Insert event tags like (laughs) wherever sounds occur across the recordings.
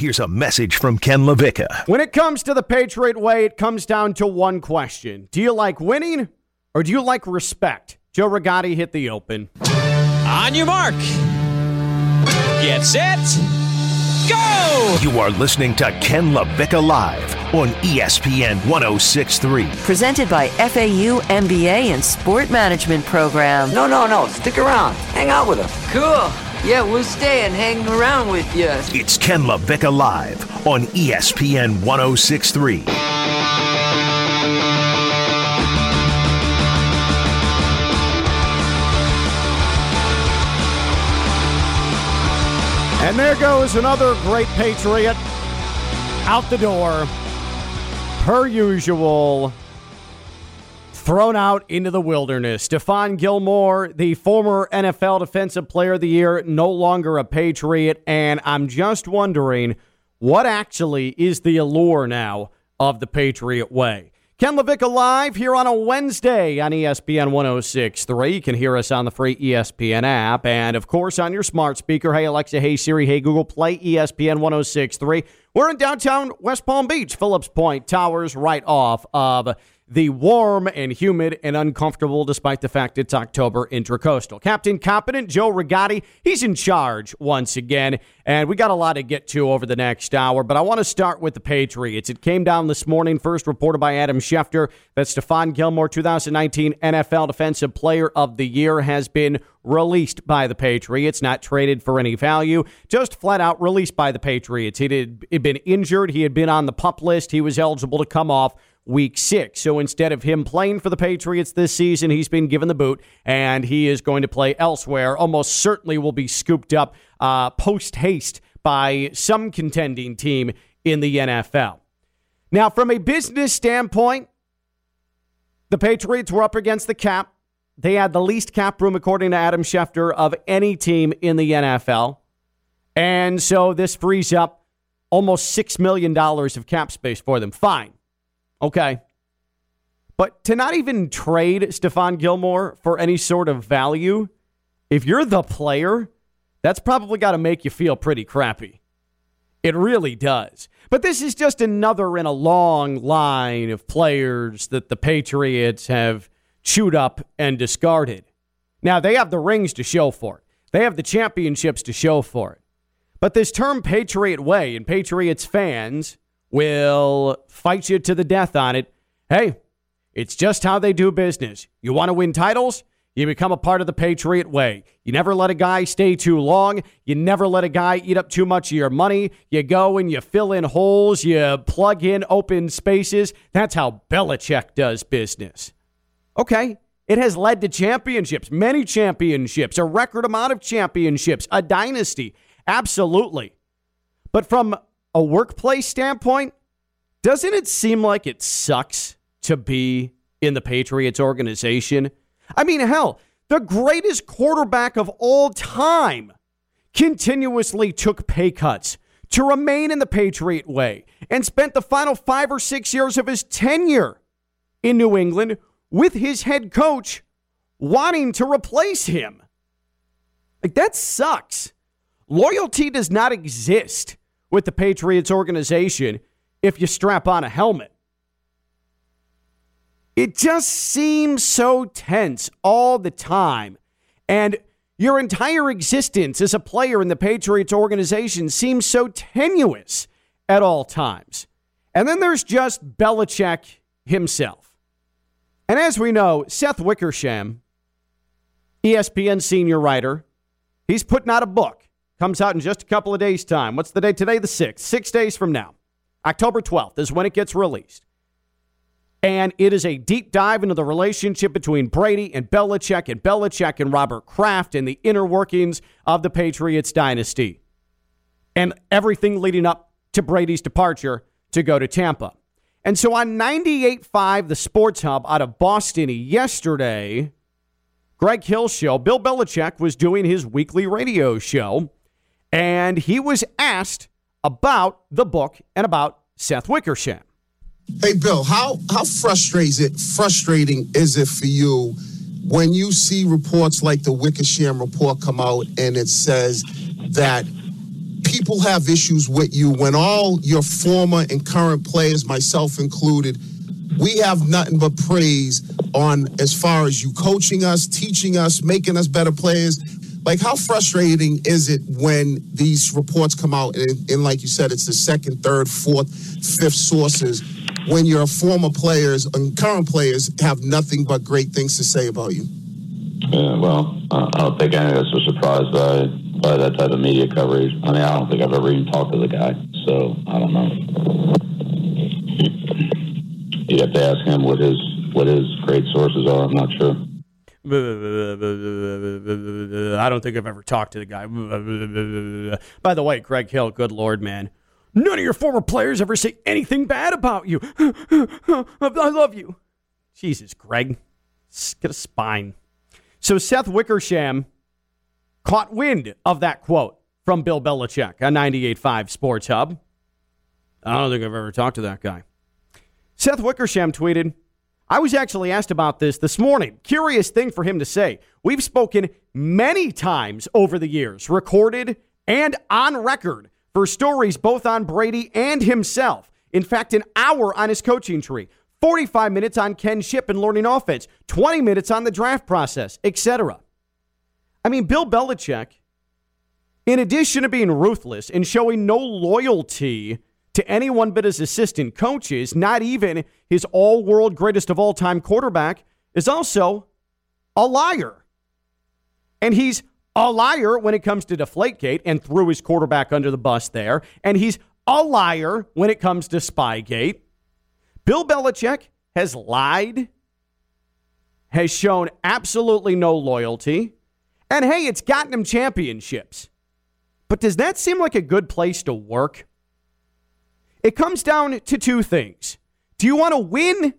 Here's a message from Ken LaVicka. When it comes to the Patriot way, it comes down to one question Do you like winning or do you like respect? Joe Rigotti hit the open. On your mark. Get set. Go! You are listening to Ken LaVicka Live on ESPN 1063. Presented by FAU MBA and Sport Management Program. No, no, no. Stick around. Hang out with us. Cool. Yeah, we'll stay and hang around with you. It's Ken LaVicka Live on ESPN 1063. And there goes another great Patriot out the door. Per usual, thrown out into the wilderness. Stephon Gilmore, the former NFL Defensive Player of the Year, no longer a Patriot. And I'm just wondering what actually is the allure now of the Patriot way. Ken LaVicka live here on a Wednesday on ESPN 1063. You can hear us on the free ESPN app and, of course, on your smart speaker. Hey, Alexa, hey, Siri, hey, Google, play ESPN 1063. We're in downtown West Palm Beach, Phillips Point Towers, right off of the warm and humid and uncomfortable, despite the fact it's October intracoastal. Captain Competent Joe Rigotti, he's in charge once again, and we got a lot to get to over the next hour. But I want to start with the Patriots. It came down this morning, first reported by Adam Schefter, that Stephon Gilmore, 2019 NFL Defensive Player of the Year, has been released by the Patriots, not traded for any value, just flat out released by the Patriots. He had been injured, he had been on the pup list, he was eligible to come off week six. So instead of him playing for the Patriots this season, he's been given the boot and he is going to play elsewhere. Almost certainly will be scooped up uh, post haste by some contending team in the NFL. Now, from a business standpoint, the Patriots were up against the cap. They had the least cap room, according to Adam Schefter, of any team in the NFL. And so this frees up almost $6 million of cap space for them. Fine. Okay. But to not even trade Stephon Gilmore for any sort of value, if you're the player, that's probably got to make you feel pretty crappy. It really does. But this is just another in a long line of players that the Patriots have chewed up and discarded. Now, they have the rings to show for it, they have the championships to show for it. But this term Patriot Way and Patriots fans will fight you to the death on it. Hey, it's just how they do business. You want to win titles? You become a part of the Patriot way. You never let a guy stay too long. You never let a guy eat up too much of your money. You go and you fill in holes. You plug in open spaces. That's how Belichick does business. Okay. It has led to championships, many championships, a record amount of championships, a dynasty. Absolutely. But from a workplace standpoint, doesn't it seem like it sucks to be in the Patriots organization? I mean, hell, the greatest quarterback of all time continuously took pay cuts to remain in the Patriot way and spent the final five or six years of his tenure in New England with his head coach wanting to replace him. Like, that sucks. Loyalty does not exist with the Patriots organization if you strap on a helmet. It just seems so tense all the time. And your entire existence as a player in the Patriots organization seems so tenuous at all times. And then there's just Belichick himself. And as we know, Seth Wickersham, ESPN senior writer, he's putting out a book. Comes out in just a couple of days' time. What's the day today? The 6th. Six days from now. October 12th is when it gets released. And it is a deep dive into the relationship between Brady and Belichick and Belichick and Robert Kraft and the inner workings of the Patriots dynasty. And everything leading up to Brady's departure to go to Tampa. And so on 98.5, the Sports Hub out of Boston yesterday, Greg Hill's show, Bill Belichick was doing his weekly radio show, and he was asked about the book and about Seth Wickersham. Hey, Bill, how how frustrating it frustrating is it for you when you see reports like the Wickersham report come out and it says that people have issues with you when all your former and current players, myself included, we have nothing but praise on as far as you coaching us, teaching us, making us better players. Like, how frustrating is it when these reports come out and, and like you said, it's the second, third, fourth, fifth sources when your former players and current players have nothing but great things to say about you? Yeah, well, I don't think any of us are surprised by by that type of media coverage. I mean, I don't think I've ever even talked to the guy, so I don't know. You'd have to ask him what his what his great sources are. I'm not sure. I don't think I've ever talked to the guy. By the way, Greg Hill, good lord, man. None of your former players ever say anything bad about you. I love you. Jesus, Greg. Get a spine. So Seth Wickersham caught wind of that quote from Bill Belichick on 98.5 Sports Hub. I don't think I've ever talked to that guy. Seth Wickersham tweeted, I was actually asked about this this morning. Curious thing for him to say. We've spoken many times over the years, recorded and on record, for stories both on Brady and himself. In fact, an hour on his coaching tree, 45 minutes on Ken Ship and learning offense, 20 minutes on the draft process, etc. I mean, Bill Belichick, in addition to being ruthless and showing no loyalty to anyone but his assistant coaches, not even his all world greatest of all time quarterback, is also a liar. And he's a liar when it comes to Deflategate and threw his quarterback under the bus there. And he's a liar when it comes to Spygate. Bill Belichick has lied, has shown absolutely no loyalty, and hey, it's gotten him championships. But does that seem like a good place to work? It comes down to two things. Do you want to win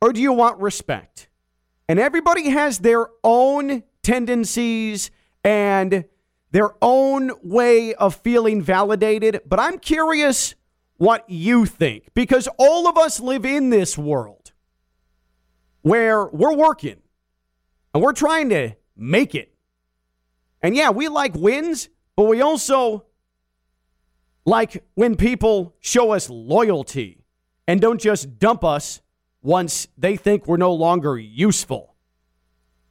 or do you want respect? And everybody has their own tendencies and their own way of feeling validated. But I'm curious what you think because all of us live in this world where we're working and we're trying to make it. And yeah, we like wins, but we also like when people show us loyalty and don't just dump us once they think we're no longer useful.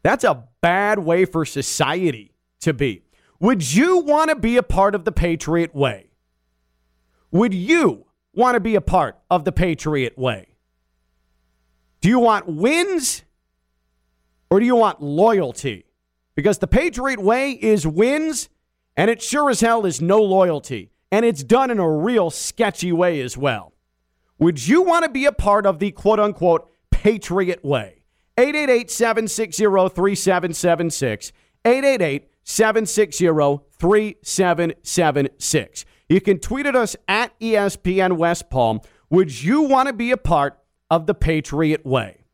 That's a bad way for society to be. Would you want to be a part of the Patriot way? Would you want to be a part of the Patriot way? Do you want wins or do you want loyalty? Because the Patriot way is wins and it sure as hell is no loyalty. And it's done in a real sketchy way as well. Would you want to be a part of the quote unquote Patriot way? 888 760 3776. 888 760 3776. You can tweet at us at ESPN West Palm. Would you want to be a part of the Patriot way?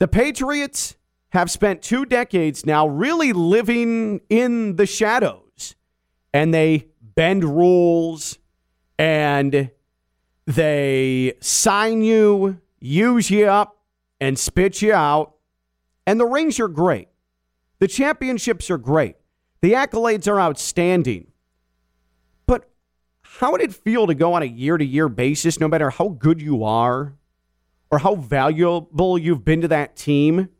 The Patriots have spent two decades now really living in the shadows, and they bend rules and they sign you, use you up, and spit you out. And the rings are great. The championships are great. The accolades are outstanding. But how would it feel to go on a year to year basis, no matter how good you are or how valuable you've been to that team?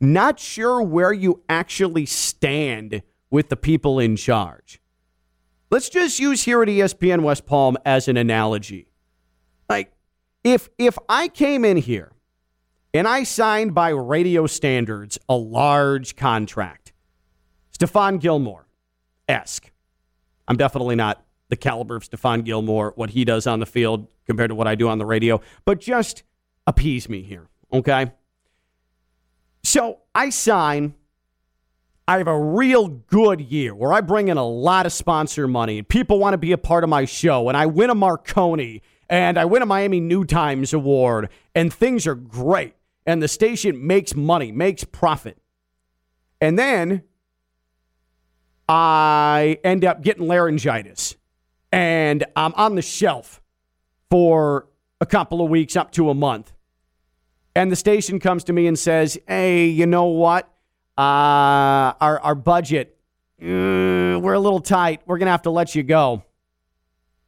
Not sure where you actually stand with the people in charge. Let's just use here at ESPN West Palm as an analogy. Like, if if I came in here and I signed by radio standards a large contract, Stephon Gilmore esque. I'm definitely not the caliber of Stephon Gilmore, what he does on the field compared to what I do on the radio, but just appease me here, okay? So I sign. I have a real good year where I bring in a lot of sponsor money and people want to be a part of my show and I win a Marconi and I win a Miami New Times award and things are great and the station makes money, makes profit. And then I end up getting laryngitis and I'm on the shelf for a couple of weeks up to a month and the station comes to me and says, "Hey, you know what? Uh, our our budget, uh, we're a little tight. We're gonna have to let you go."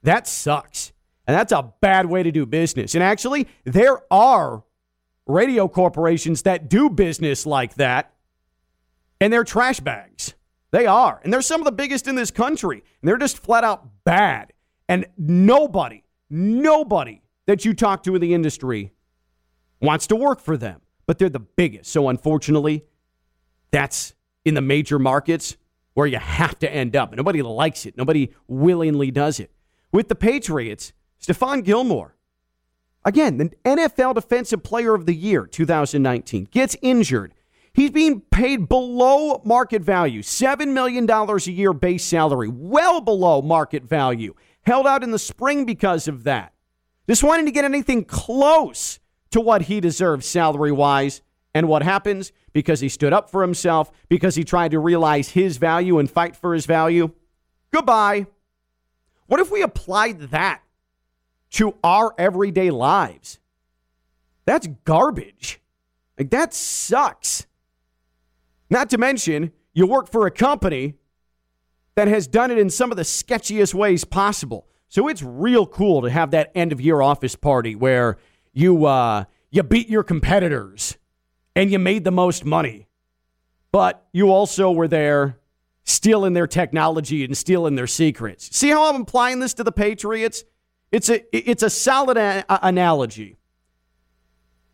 That sucks. And that's a bad way to do business. And actually, there are radio corporations that do business like that, and they're trash bags. They are. And they're some of the biggest in this country. And they're just flat out bad. And nobody, nobody that you talk to in the industry wants to work for them. But they're the biggest. So unfortunately, that's in the major markets where you have to end up. Nobody likes it. Nobody willingly does it. With the Patriots, Stephon Gilmore, again, the NFL Defensive Player of the Year 2019, gets injured. He's being paid below market value, $7 million a year base salary, well below market value. Held out in the spring because of that. Just wanting to get anything close to what he deserves salary wise. And what happens? Because he stood up for himself, because he tried to realize his value and fight for his value. Goodbye. What if we applied that to our everyday lives? That's garbage. Like, that sucks. Not to mention, you work for a company that has done it in some of the sketchiest ways possible. So it's real cool to have that end of year office party where you uh, you beat your competitors and you made the most money. But you also were there stealing their technology and stealing their secrets. See how I'm applying this to the Patriots? It's a it's a solid a- analogy.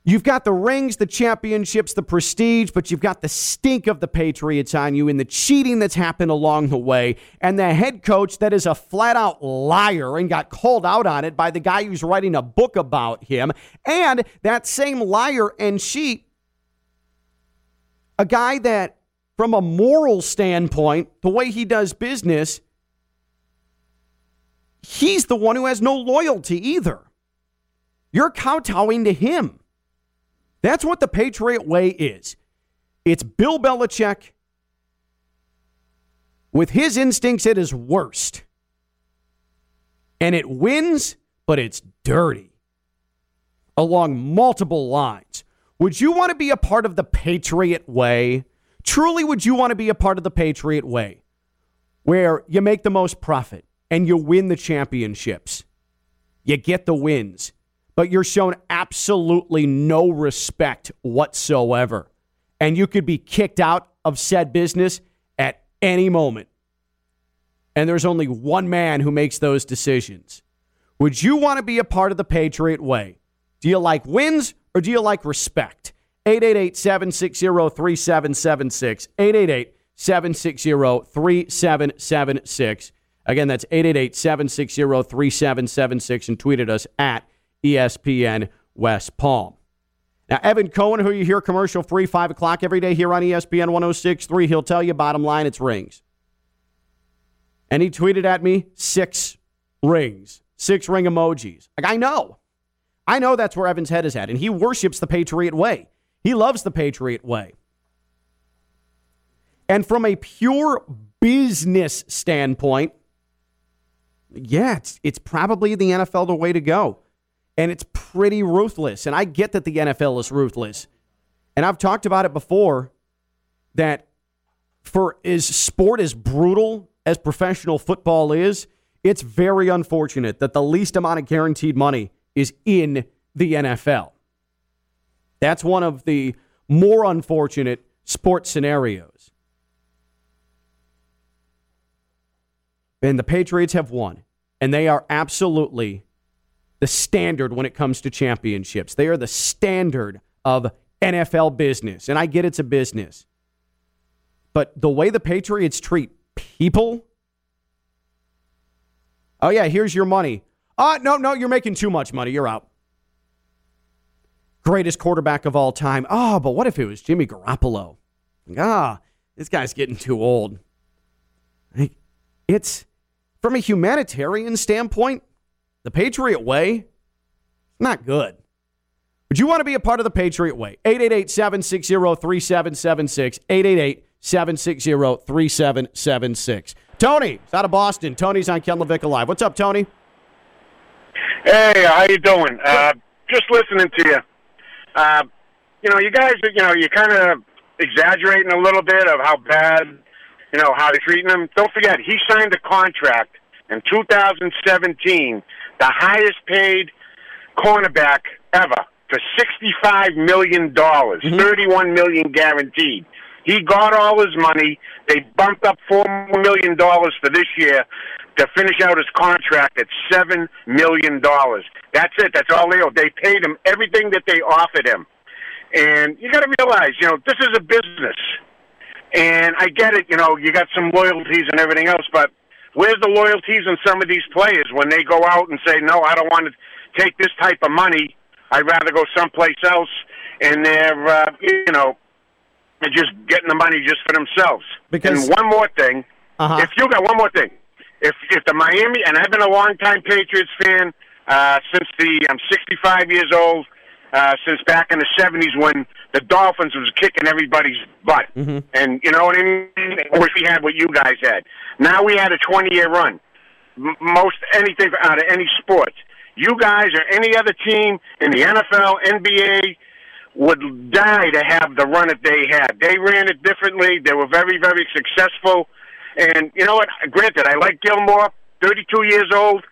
You've got the rings, the championships, the prestige, but you've got the stink of the Patriots on you and the cheating that's happened along the way, and the head coach that is a flat out liar and got called out on it by the guy who's writing a book about him, and that same liar and cheat a guy that, from a moral standpoint, the way he does business, he's the one who has no loyalty either. You're kowtowing to him. That's what the Patriot way is. It's Bill Belichick with his instincts at his worst. And it wins, but it's dirty along multiple lines. Would you want to be a part of the Patriot way? Truly, would you want to be a part of the Patriot way where you make the most profit and you win the championships? You get the wins, but you're shown absolutely no respect whatsoever. And you could be kicked out of said business at any moment. And there's only one man who makes those decisions. Would you want to be a part of the Patriot way? Do you like wins or do you like respect? 888 760 3776. 888 760 3776. Again, that's 888 760 3776 and tweeted us at ESPN West Palm. Now, Evan Cohen, who you hear commercial free 5 o'clock every day here on ESPN 1063, he'll tell you bottom line it's rings. And he tweeted at me six rings, six ring emojis. Like, I know. I know that's where Evan's head is at, and he worships the Patriot way. He loves the Patriot way. And from a pure business standpoint, yeah, it's, it's probably the NFL the way to go. And it's pretty ruthless. And I get that the NFL is ruthless. And I've talked about it before that for as sport as brutal as professional football is, it's very unfortunate that the least amount of guaranteed money is in the NFL. That's one of the more unfortunate sports scenarios. And the Patriots have won, and they are absolutely the standard when it comes to championships. They are the standard of NFL business. And I get it's a business. But the way the Patriots treat people, oh, yeah, here's your money. Uh, no, no, you're making too much money. You're out. Greatest quarterback of all time. Oh, but what if it was Jimmy Garoppolo? ah, this guy's getting too old. It's from a humanitarian standpoint, the Patriot way, not good. Would you want to be a part of the Patriot way? 888 760 3776. 888 760 3776. Tony, it's out of Boston. Tony's on Ken LaVicka Live. What's up, Tony? Hey, how you doing? Uh, just listening to you. Uh, you know, you guys, you know, you're kind of exaggerating a little bit of how bad, you know, how they're treating him. Don't forget, he signed a contract, in 2017, the highest paid cornerback ever for $65 million, dollars Mm-hmm. 31 million guaranteed. He got all his money. They bumped up $4 million for this year to finish out his contract at $7 million. That's it. That's all they owe. They paid him everything that they offered him. And you got to realize, you know, this is a business. And I get it, you know, you got some loyalties and everything else, but where's the loyalties in some of these players when they go out and say, no, I don't want to take this type of money. I'd rather go someplace else. And they're, uh, you know, they're just getting the money just for themselves. Because- and one more thing, Uh-huh. if you got one more thing, if if the Miami and I've been a longtime Patriots fan uh, since the I'm 65 years old, uh, since back in the 70s when the Dolphins was kicking everybody's butt, and you know what I mean. I wish we had what you guys had. Now we had a 20 year run. M- most anything out of any sport. You guys or any other team in the NFL, NBA would die to have the run that they had. They ran it differently. They were very, very successful. And you know what? Granted, I like Gilmore, 32 years old.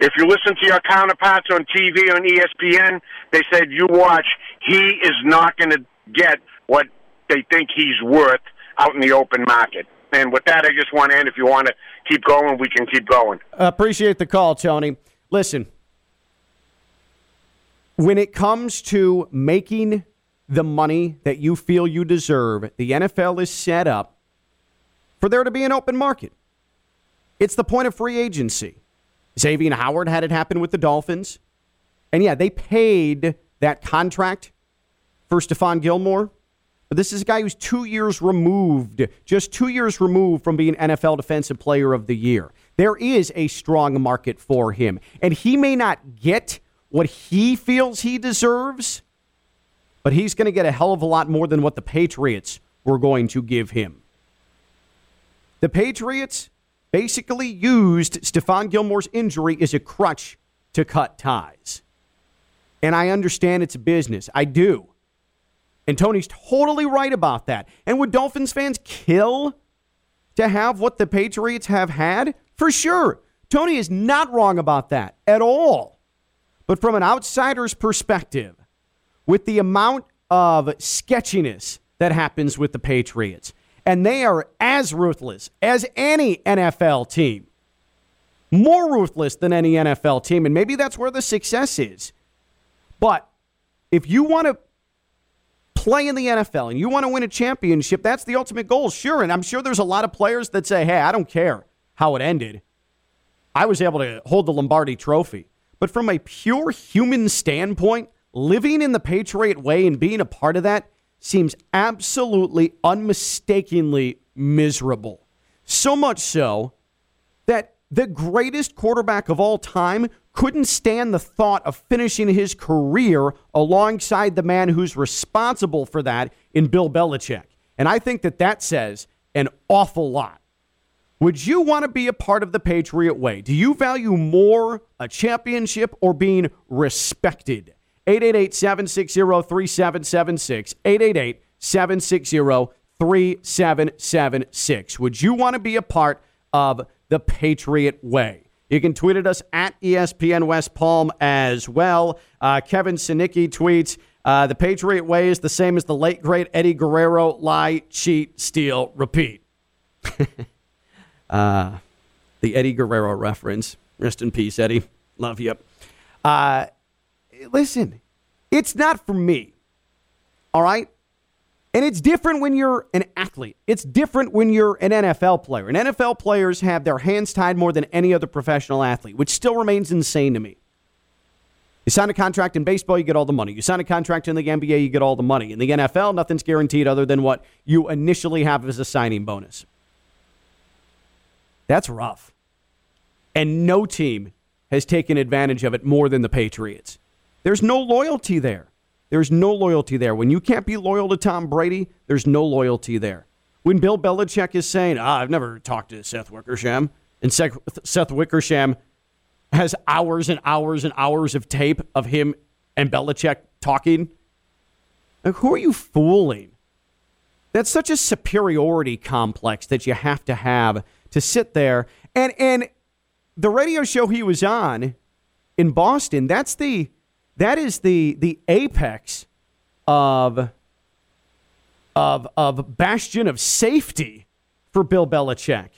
If you listen to your counterparts on TV on ESPN, they said you watch. He is not going to get what they think he's worth out in the open market. And with that, I just want to end. If you want to keep going, we can keep going. Appreciate the call, Tony. Listen, when it comes to making the money that you feel you deserve, the NFL is set up for there to be an open market. It's the point of free agency. Xavier Howard had it happen with the Dolphins. And yeah, they paid that contract for Stephon Gilmore. But this is a guy who's two years removed, just two years removed from being NFL Defensive Player of the Year. There is a strong market for him. And he may not get what he feels he deserves, but he's going to get a hell of a lot more than what the Patriots were going to give him. The Patriots basically used Stephon Gilmore's injury as a crutch to cut ties. And I understand it's business. I do. And Tony's totally right about that. And would Dolphins fans kill to have what the Patriots have had? For sure. Tony is not wrong about that at all. But from an outsider's perspective, with the amount of sketchiness that happens with the Patriots, and they are as ruthless as any NFL team, more ruthless than any NFL team, and maybe that's where the success is. But if you want to play in the NFL and you want to win a championship, that's the ultimate goal, sure. And I'm sure there's a lot of players that say, hey, I don't care how it ended. I was able to hold the Lombardi trophy. But from a pure human standpoint, living in the Patriot way and being a part of that seems absolutely unmistakably miserable. So much so that the greatest quarterback of all time couldn't stand the thought of finishing his career alongside the man who's responsible for that in Bill Belichick. And I think that that says an awful lot. Would you want to be a part of the Patriot way? Do you value more a championship or being respected? 888 760 3776. 888 760 3776. Would you want to be a part of the Patriot way? You can tweet at us at ESPN West Palm as well. Uh, Kevin Sinicki tweets uh, The Patriot way is the same as the late, great Eddie Guerrero lie, cheat, steal, repeat. (laughs) uh, the Eddie Guerrero reference. Rest in peace, Eddie. Love you. Uh, listen, it's not for me. All right? And it's different when you're an athlete. It's different when you're an NFL player. And NFL players have their hands tied more than any other professional athlete, which still remains insane to me. You sign a contract in baseball, you get all the money. You sign a contract in the NBA, you get all the money. In the NFL, nothing's guaranteed other than what you initially have as a signing bonus. That's rough. And no team has taken advantage of it more than the Patriots. There's no loyalty there. There's no loyalty there. When you can't be loyal to Tom Brady, there's no loyalty there. When Bill Belichick is saying, ah, I've never talked to Seth Wickersham, and Seth, Wickersham has hours and hours and hours of tape of him and Belichick talking, like, who are you fooling? That's such a superiority complex that you have to have to sit there. And, and the radio show he was on in Boston, that's the that is the the apex of of of bastion of safety for Bill Belichick.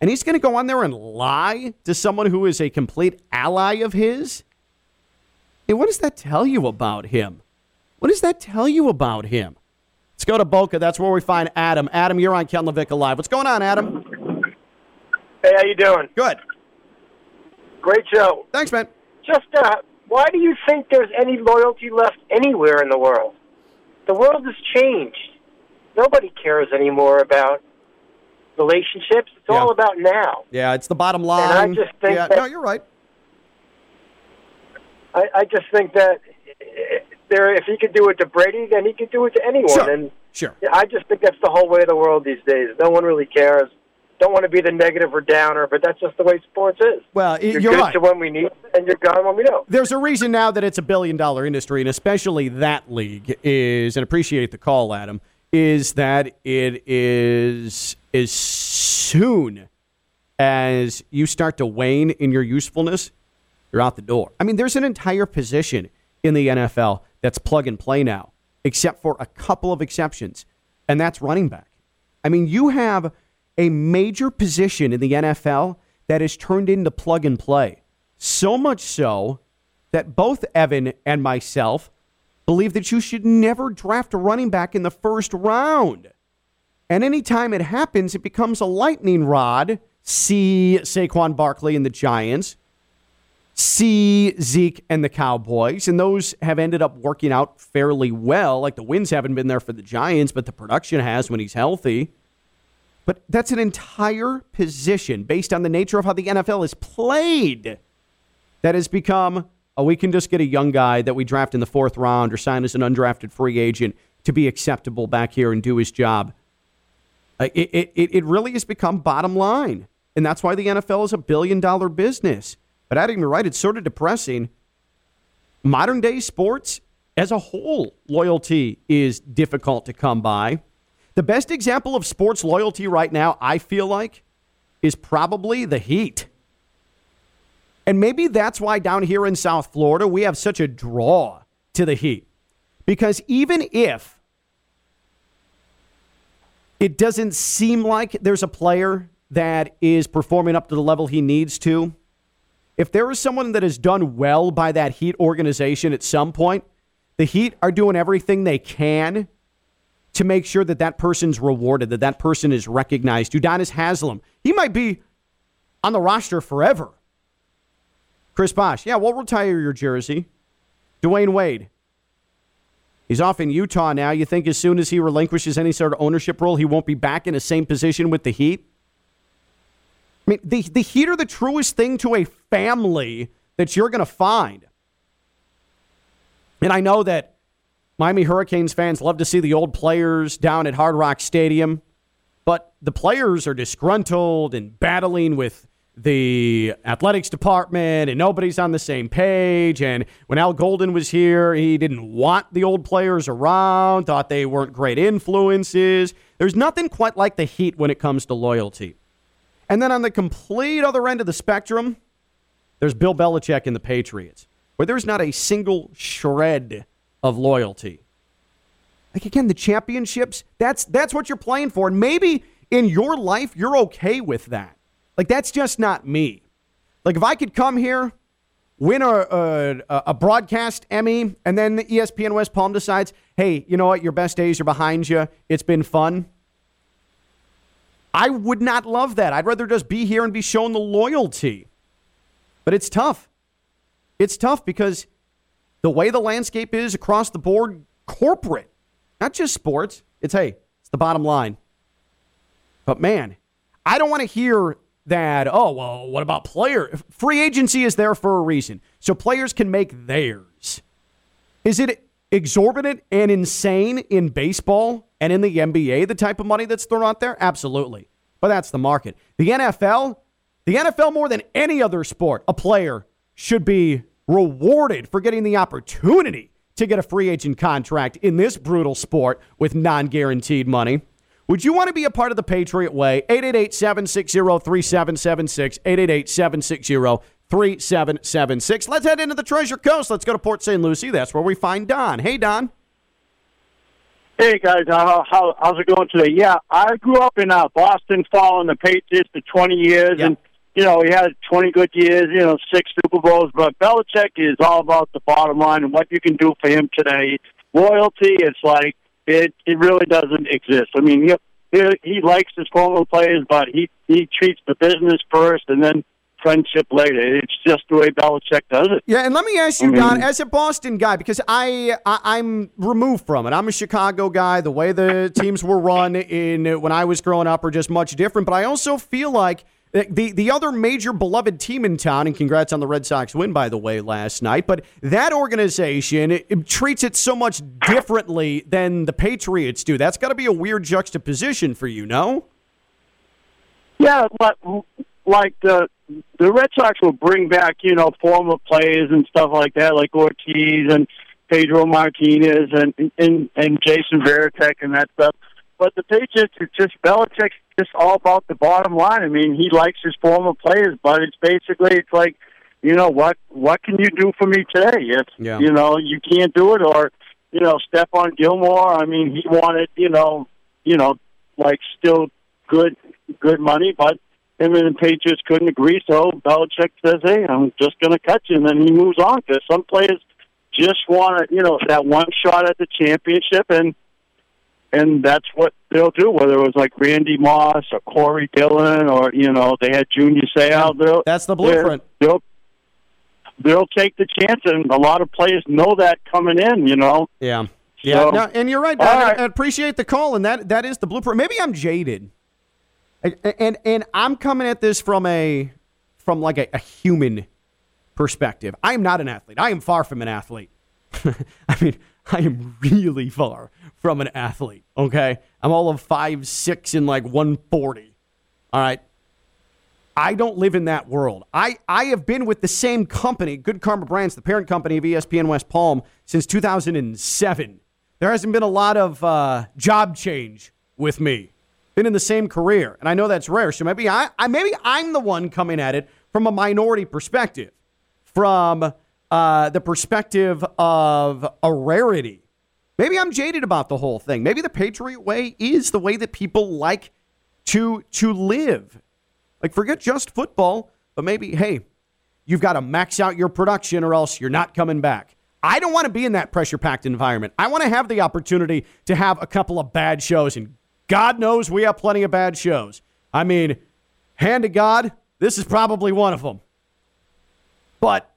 And he's going to go on there and lie to someone who is a complete ally of his? Hey, what does that tell you about him? What does that tell you about him? Let's go to Boca. That's where we find Adam. Adam, you're on Ken LaVicka Live. What's going on, Adam? Hey, how you doing? Good. Great show. Thanks, man. Just, uh, why do you think there's any loyalty left anywhere in the world? The world has changed. Nobody cares anymore about relationships. It's Yeah. all about now. Yeah, it's the bottom line. And I just think yeah, that- no, you're right. I, I just think that eh, there, if he could do it to Brady, then he could do it to anyone. Sure. And Sure. I just think that's the whole way of the world these days. No one really cares. Don't want to be the negative or downer, but that's just the way sports is. Well, You're, you're good right. to when we need, and you're gone when we don't. There's a reason now that it's a billion dollar industry, and especially that league is, and appreciate the call, Adam, is that it is as soon as you start to wane in your usefulness, you're out the door. I mean, there's an entire position in the NFL that's plug and play now, except for a couple of exceptions, and that's running back. I mean, you have a major position in the NFL that is turned into plug and play. So much so that both Evan and myself believe that you should never draft a running back in the first round. And anytime it happens, it becomes a lightning rod. See Saquon Barkley and the Giants. See Zeke and the Cowboys. And those have ended up working out fairly well. Like the wins haven't been there for the Giants, but the production has when he's healthy. But that's an entire position based on the nature of how the NFL is played that has become oh, we can just get a young guy that we draft in the fourth round or sign as an undrafted free agent to be acceptable back here and do his job. Uh, It, it, it really has become bottom line. And that's why the NFL is a billion dollar business. But Adam, you're right, it's sort of depressing. Modern day sports as a whole, loyalty is difficult to come by. The best example of sports loyalty right now, I feel like, is probably the Heat. And maybe that's why down here in South Florida, we have such a draw to the Heat. Because even if it doesn't seem like there's a player that is performing up to the level he needs to, if there is someone that has done well by that Heat organization at some point, the Heat are doing everything they can to make sure that that person's rewarded, that that person is recognized. Udonis Haslem, he might be on the roster forever. Chris Bosh, yeah, we'll retire your jersey. Dwyane Wade, he's off in Utah now. You think as soon as he relinquishes any sort of ownership role, he won't be back in the same position with the Heat? I mean, the, the Heat are the truest thing to a family that you're going to find. And I know that Miami Hurricanes fans love to see the old players down at Hard Rock Stadium, but the players are disgruntled and battling with the athletics department, and nobody's on the same page. And when Al Golden was here, he didn't want the old players around, thought they weren't great influences. There's nothing quite like the Heat when it comes to loyalty. And then on the complete other end of the spectrum, there's Bill Belichick and the Patriots, where there's not a single shred of loyalty. Like again, the championships, that's that's what you're playing for. And maybe in your life you're okay with that. Like that's just not me. Like if I could come here, win a a, a broadcast Emmy, and then the ESPN West Palm decides, hey, you know what, your best days are behind you. It's been fun. I would not love that. I'd rather just be here and be shown the loyalty. But it's tough. It's tough because the way the landscape is across the board, corporate, not just sports, it's hey, it's the bottom line. But man, I don't want to hear that, oh, well, what about player? Free agency is there for a reason. So players can make theirs. Is it exorbitant and insane in baseball and in the NBA, the type of money that's thrown out there? Absolutely. But that's the market. The NFL, the NFL more than any other sport, a player should be rewarded for getting the opportunity to get a free agent contract in this brutal sport with non guaranteed money. Would you want to be a part of the Patriot Way? 888 760 3776. 888 760 3776. Let's head into the Treasure Coast. Let's go to Port St. Lucie. That's where we find Don. Hey, Don. Hey guys, how, how how's it going today? Yeah, I grew up in uh, Boston, following the Patriots for 20 years, and you know he had 20 good years, you know six Super Bowls. But Belichick is all about the bottom line and what you can do for him today. Loyalty, it's like it it really doesn't exist. I mean, he he, he likes his former players, but he he treats the business first, and then friendship later. It's just the way Belichick does it. Yeah, and let me ask you, Don, as a Boston guy, because I, I am removed from it. I'm a Chicago guy. The way the teams were run in when I was growing up are just much different. But I also feel like the the other major beloved team in town, and congrats on the Red Sox win, by the way, last night. But that organization it, it treats it so much differently than the Patriots do. That's got to be a weird juxtaposition for you, no? Yeah, but like the the Red Sox will bring back, you know, former players and stuff like that, like Ortiz and Pedro Martinez and and and Jason Varitek and that stuff. But the Patriots, it's just Belichick's just all about the bottom line. I mean, he likes his former players, but it's basically it's like, you know, what what can you do for me today? If Yeah. you know you can't do it, or you know, Stephon Gilmore. I mean, he wanted, you know, you know, like still good good money, but him and the Patriots couldn't agree. So Belichick says, "Hey, I'm just going to cut you," and then he moves on because some players just want to, you know, that one shot at the championship, and and that's what they'll do. Whether it was like Randy Moss or Corey Dillon, or you know, they had Junior Seau. They'll, That's the blueprint. They'll they'll take the chance, and a lot of players know that coming in. You know. Yeah. Yeah, So- no, and you're right. Don. right. I appreciate the call, and that that is the blueprint. Maybe I'm jaded, and and, and I'm coming at this from a from like a, a human perspective. I am not an athlete. I am far from an athlete. (laughs) I mean, (laughs) I am really far from an athlete. Okay, I'm all of five six and like 140. All right. I don't live in that world. I, I have been with the same company, Good Karma Brands, the parent company of ESPN West Palm, since 2007. There hasn't been a lot of uh, job change with me. Been in the same career, and I know that's rare. So maybe I, I maybe I'm the one coming at it from a minority perspective, from uh, the perspective of a rarity. Maybe I'm jaded about the whole thing. Maybe the Patriot way is the way that people like to to live. Like forget just football, but maybe hey, you've got to max out your production or else you're not coming back. I don't want to be in that pressure packed environment. I want to have the opportunity to have a couple of bad shows, and God knows we have plenty of bad shows. I mean, hand to God, this is probably one of them. But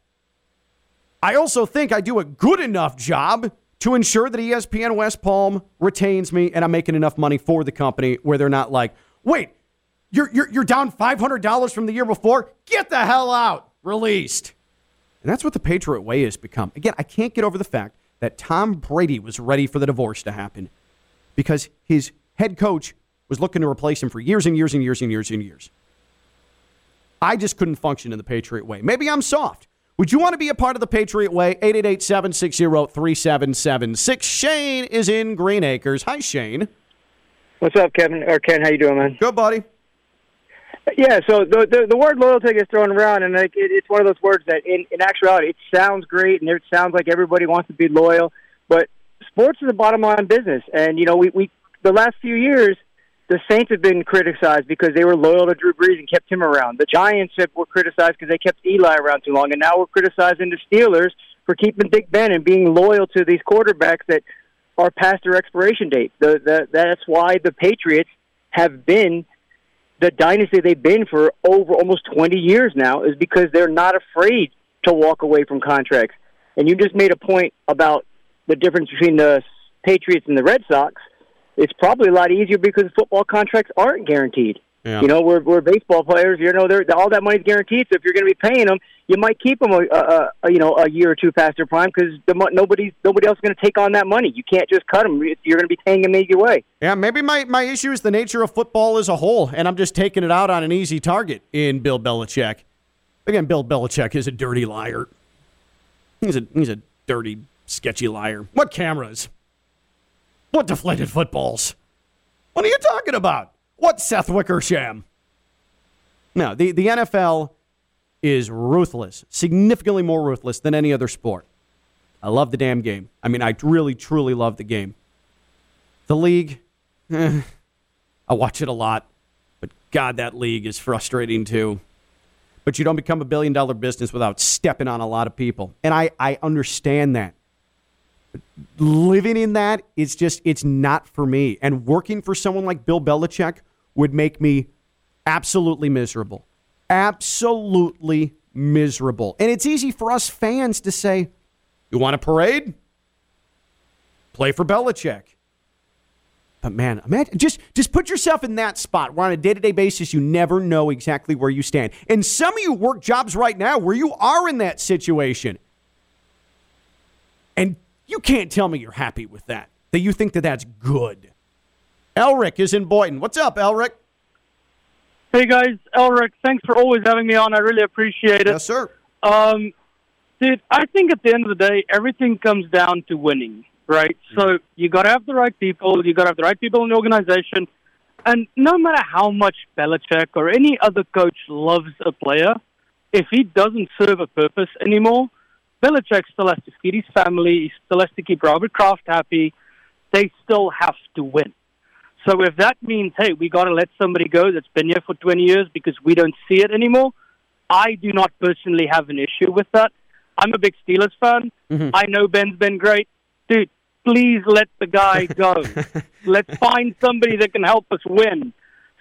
I also think I do a good enough job to ensure that ESPN West Palm retains me and I'm making enough money for the company where they're not like, wait, you're, you're, you're down $500 from the year before? Get the hell out. Released. And that's what the Patriot way has become. Again, I can't get over the fact that Tom Brady was ready for the divorce to happen because his head coach was looking to replace him for years and years and years and years and years. I just couldn't function in the Patriot way. Maybe I'm soft. Would you want to be a part of the Patriot way? 888 760 3776. Shane is in Greenacres. Hi, Shane. What's up, Kevin or Ken? How you doing, man? Good, buddy. Yeah, so the the, the word loyalty gets thrown around, and like it, it's one of those words that, in, in actuality, it sounds great, and it sounds like everybody wants to be loyal. But sports is a bottom line business, and you know, we, we the last few years, the Saints have been criticized because they were loyal to Drew Brees and kept him around. The Giants have, were criticized because they kept Eli around too long, and now we're criticizing the Steelers for keeping Big Ben and being loyal to these quarterbacks that are past their expiration date. The, the, that's why the Patriots have been the dynasty they've been for over almost 20 years now is because they're not afraid to walk away from contracts. And you just made a point about the difference between the Patriots and the Red Sox. It's probably a lot easier because football contracts aren't guaranteed. Yeah. You know, we're, we're baseball players. You know, they're, all that money's guaranteed. So if you're going to be paying them, you might keep them a, a, a you know a year or two past their prime because the, nobody's nobody else is going to take on that money. You can't just cut them. You're going to be paying them either way. Yeah, maybe my, my issue is the nature of football as a whole, and I'm just taking it out on an easy target in Bill Belichick. Again, Bill Belichick is a dirty liar. He's a he's a dirty, sketchy liar. What cameras? What deflated footballs? What are you talking about? What Seth Wickersham? No, the, the NFL is ruthless, significantly more ruthless than any other sport. I love the damn game. I mean, I really, truly love the game. The league, eh, I watch it a lot, but God, that league is frustrating too. But you don't become a billion dollar business without stepping on a lot of people. And I, I understand that. Living in that is just, it's not for me. And working for someone like Bill Belichick would make me absolutely miserable. Absolutely miserable. And it's easy for us fans to say, you want a parade? Play for Belichick. But man, imagine, just just put yourself in that spot where on a day to day basis you never know exactly where you stand. And some of you work jobs right now where you are in that situation, and you can't tell me you're happy with that. That you think that that's good. Elric is in Boynton. What's up, Elric? Hey guys, Elric, thanks for always having me on. I really appreciate it. Yes, sir. Um, dude, I think at the end of the day, everything comes down to winning, right? Mm-hmm. So you got to have the right people. You got to have the right people in the organization. And no matter how much Belichick or any other coach loves a player, if he doesn't serve a purpose anymore, Belichick still has to feed his family. He still has to keep Robert Kraft happy. They still have to win. So if that means, hey, we got to let somebody go that's been here for 20 years because we don't see it anymore, I do not personally have an issue with that. I'm a big Steelers fan. Mm-hmm. I know Ben's been great. Dude, please let the guy go. (laughs) Let's find somebody that can help us win.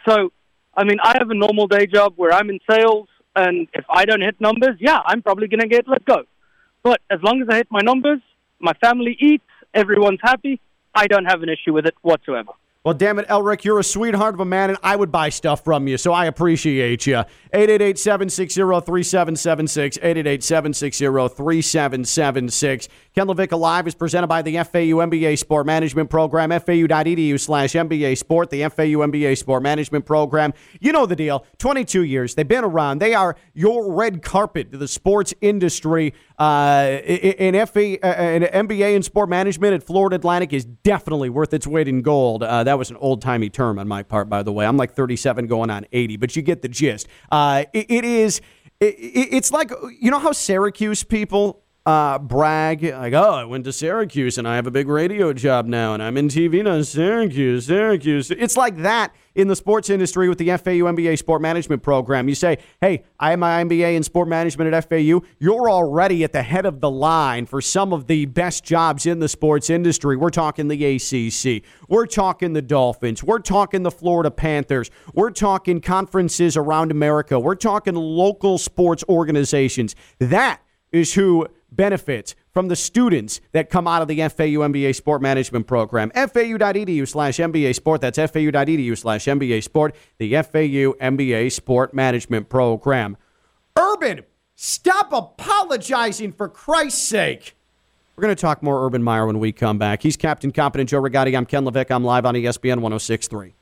So, I mean, I have a normal day job where I'm in sales, and if I don't hit numbers, yeah, I'm probably going to get let go. But as long as I hit my numbers, my family eats, everyone's happy, I don't have an issue with it whatsoever. Well, damn it, Elric, you're a sweetheart of a man, and I would buy stuff from you, so I appreciate you. 888 760 3776. 888 760 3776. Ken LaVicka Live is presented by the FAU MBA Sport Management Program, fau.edu slash MBA Sport, the FAU MBA Sport Management Program. You know the deal. 22 years. They've been around. They are your red carpet to the sports industry. Uh, in, FA, uh, MBA in sport management at Florida Atlantic is definitely worth its weight in gold. Uh, that was an old timey term on my part, by the way. I'm like 37 going on 80, but you get the gist. Uh, it, it is. It, it's like you know how Syracuse people uh, brag like, "Oh, I went to Syracuse and I have a big radio job now, and I'm in TV now. Syracuse, Syracuse." It's like that in the sports industry with the FAU MBA Sport Management Program. You say, "Hey, I have my MBA in Sport Management at FAU." You're already at the head of the line for some of the best jobs in the sports industry. We're talking the ACC. We're talking the Dolphins. We're talking the Florida Panthers. We're talking conferences around America. We're talking local sports organizations. That is who benefits from the students that come out of the FAU MBA Sport Management Program. FAU.edu slash MBA Sport. That's FAU.edu slash MBA Sport, the FAU MBA Sport Management Program. Urban, stop apologizing for Christ's sake. We're going to talk more Urban Meyer when we come back. He's Captain Competent Joe Rigotti. I'm Ken LaVicka. I'm live on ESPN 1063.